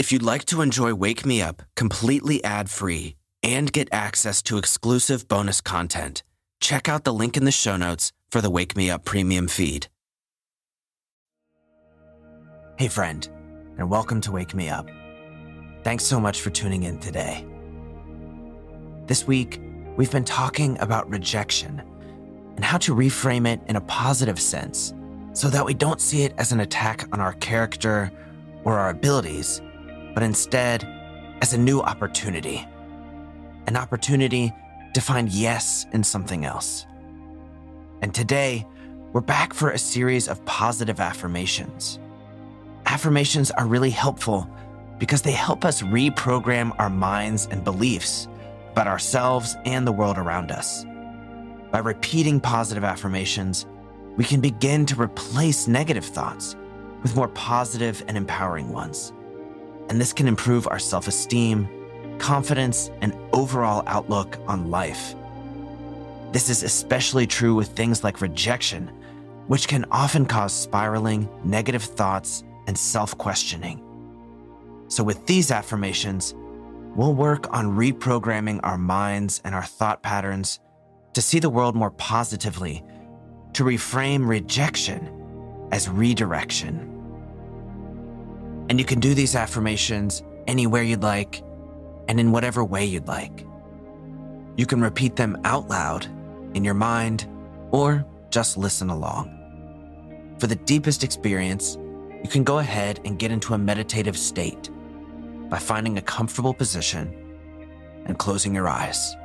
If you'd like to enjoy Wake Me Up completely ad free and get access to exclusive bonus content, check out the link in the show notes for the Wake Me Up premium feed. Hey, friend, and welcome to Wake Me Up. Thanks so much for tuning in today. This week, we've been talking about rejection and how to reframe it in a positive sense so that we don't see it as an attack on our character or our abilities, but instead as a new opportunity. An opportunity to find yes in something else. And today, we're back for a series of positive affirmations. Affirmations are really helpful because they help us reprogram our minds and beliefs about ourselves and the world around us. By repeating positive affirmations, we can begin to replace negative thoughts with more positive and empowering ones. And this can improve our self esteem, confidence, and overall outlook on life. This is especially true with things like rejection, which can often cause spiraling, negative thoughts, and self questioning. So, with these affirmations, we'll work on reprogramming our minds and our thought patterns to see the world more positively, to reframe rejection as redirection. And you can do these affirmations anywhere you'd like and in whatever way you'd like. You can repeat them out loud in your mind or just listen along. For the deepest experience, you can go ahead and get into a meditative state by finding a comfortable position and closing your eyes.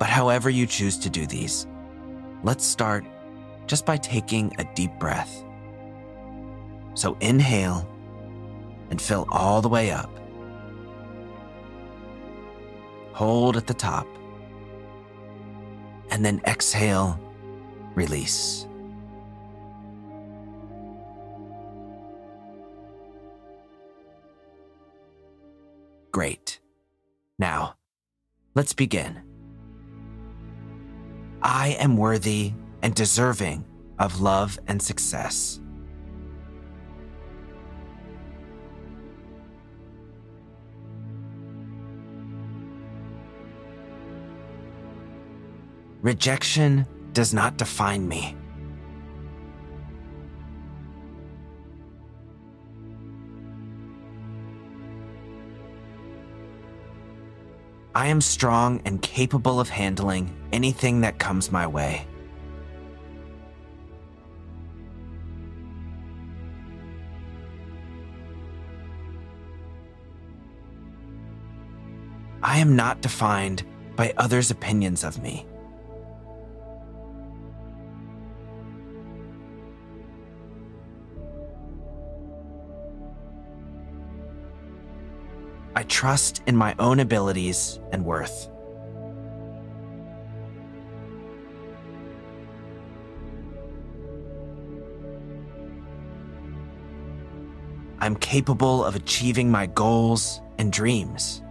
But however you choose to do these, let's start just by taking a deep breath. So inhale and fill all the way up. Hold at the top. And then exhale, release. Great. Now, let's begin. I am worthy and deserving of love and success. Rejection does not define me. I am strong and capable of handling anything that comes my way. I am not defined by others' opinions of me. Trust in my own abilities and worth. I'm capable of achieving my goals and dreams.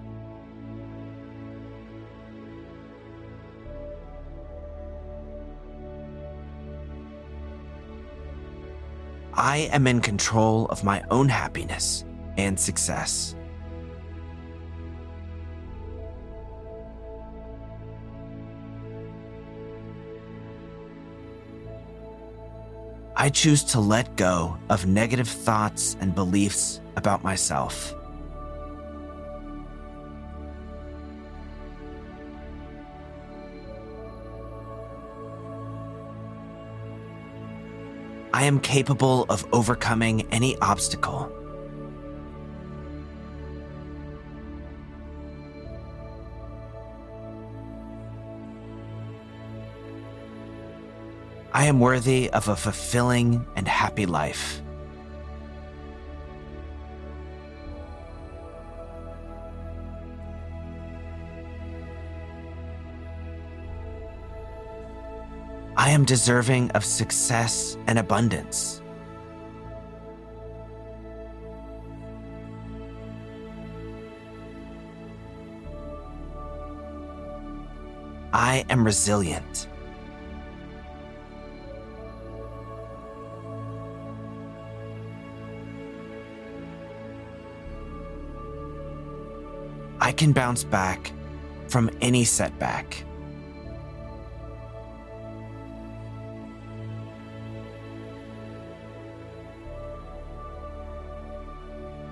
I am in control of my own happiness and success. I choose to let go of negative thoughts and beliefs about myself. I am capable of overcoming any obstacle. I am worthy of a fulfilling and happy life. I am deserving of success and abundance. I am resilient. Can bounce back from any setback.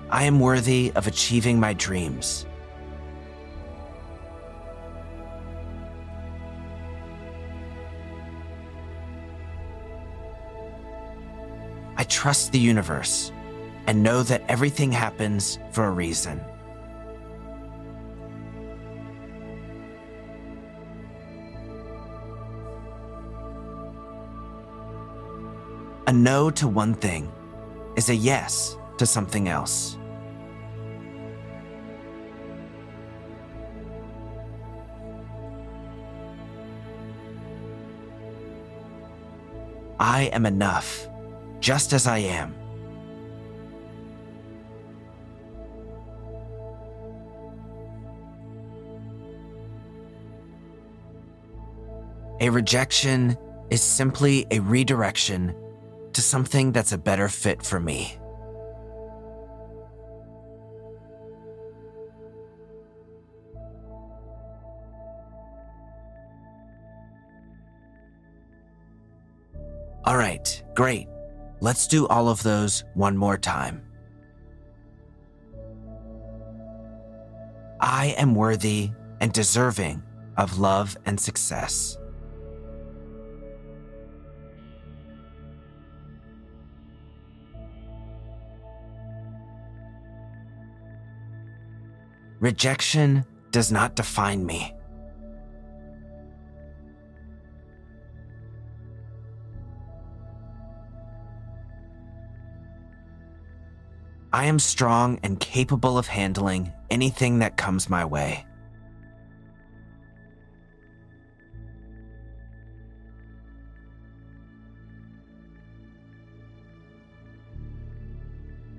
I am worthy of achieving my dreams. I trust the universe and know that everything happens for a reason. A no to one thing is a yes to something else. I am enough, just as I am. A rejection is simply a redirection to something that's a better fit for me. All right, great. Let's do all of those one more time. I am worthy and deserving of love and success. Rejection does not define me. I am strong and capable of handling anything that comes my way.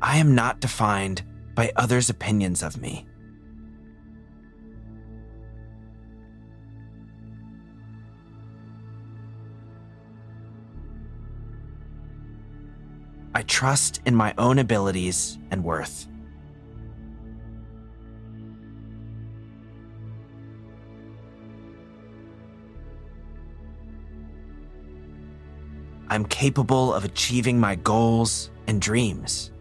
I am not defined by others' opinions of me. I trust in my own abilities and worth. I'm capable of achieving my goals and dreams.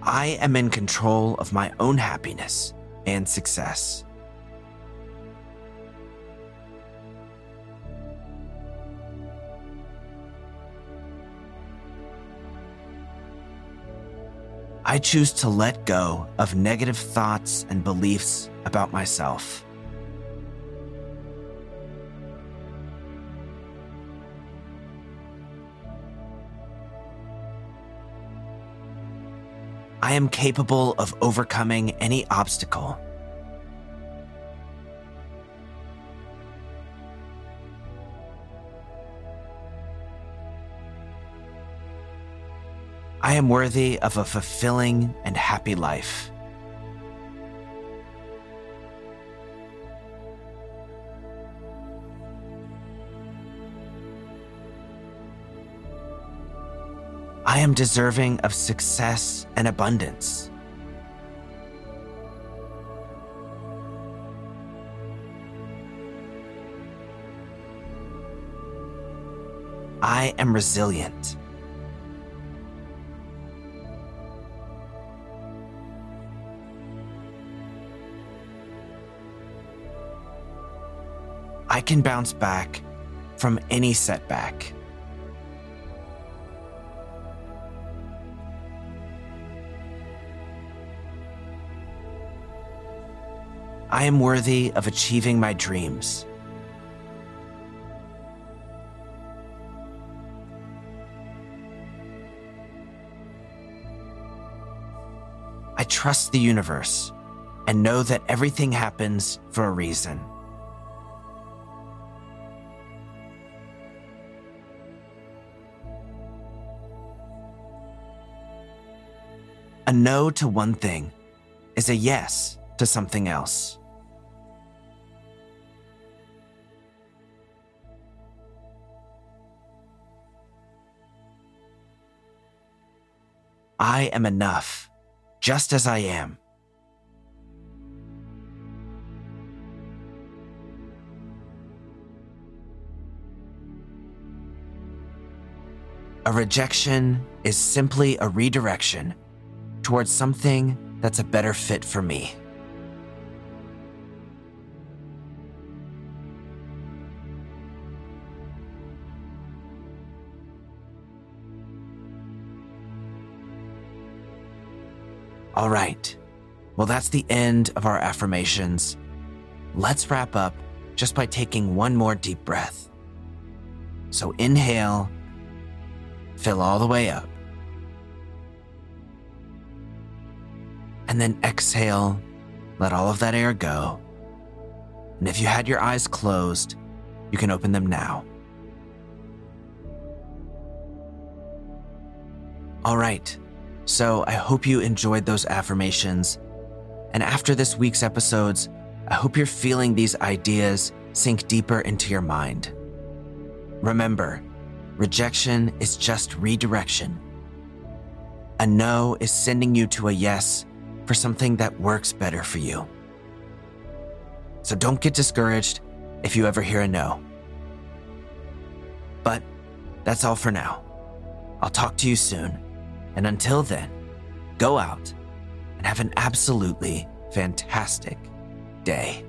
I am in control of my own happiness and success. I choose to let go of negative thoughts and beliefs about myself. I am capable of overcoming any obstacle. I am worthy of a fulfilling and happy life. I am deserving of success and abundance. I am resilient. I can bounce back from any setback. I am worthy of achieving my dreams. I trust the universe and know that everything happens for a reason. A no to one thing is a yes to something else. I am enough, just as I am. A rejection is simply a redirection towards something that's a better fit for me. All right. Well, that's the end of our affirmations. Let's wrap up just by taking one more deep breath. So inhale, fill all the way up. And then exhale, let all of that air go. And if you had your eyes closed, you can open them now. All right. So I hope you enjoyed those affirmations. And after this week's episodes, I hope you're feeling these ideas sink deeper into your mind. Remember, rejection is just redirection. A no is sending you to a yes for something that works better for you. So don't get discouraged if you ever hear a no. But that's all for now. I'll talk to you soon. And until then, go out and have an absolutely fantastic day.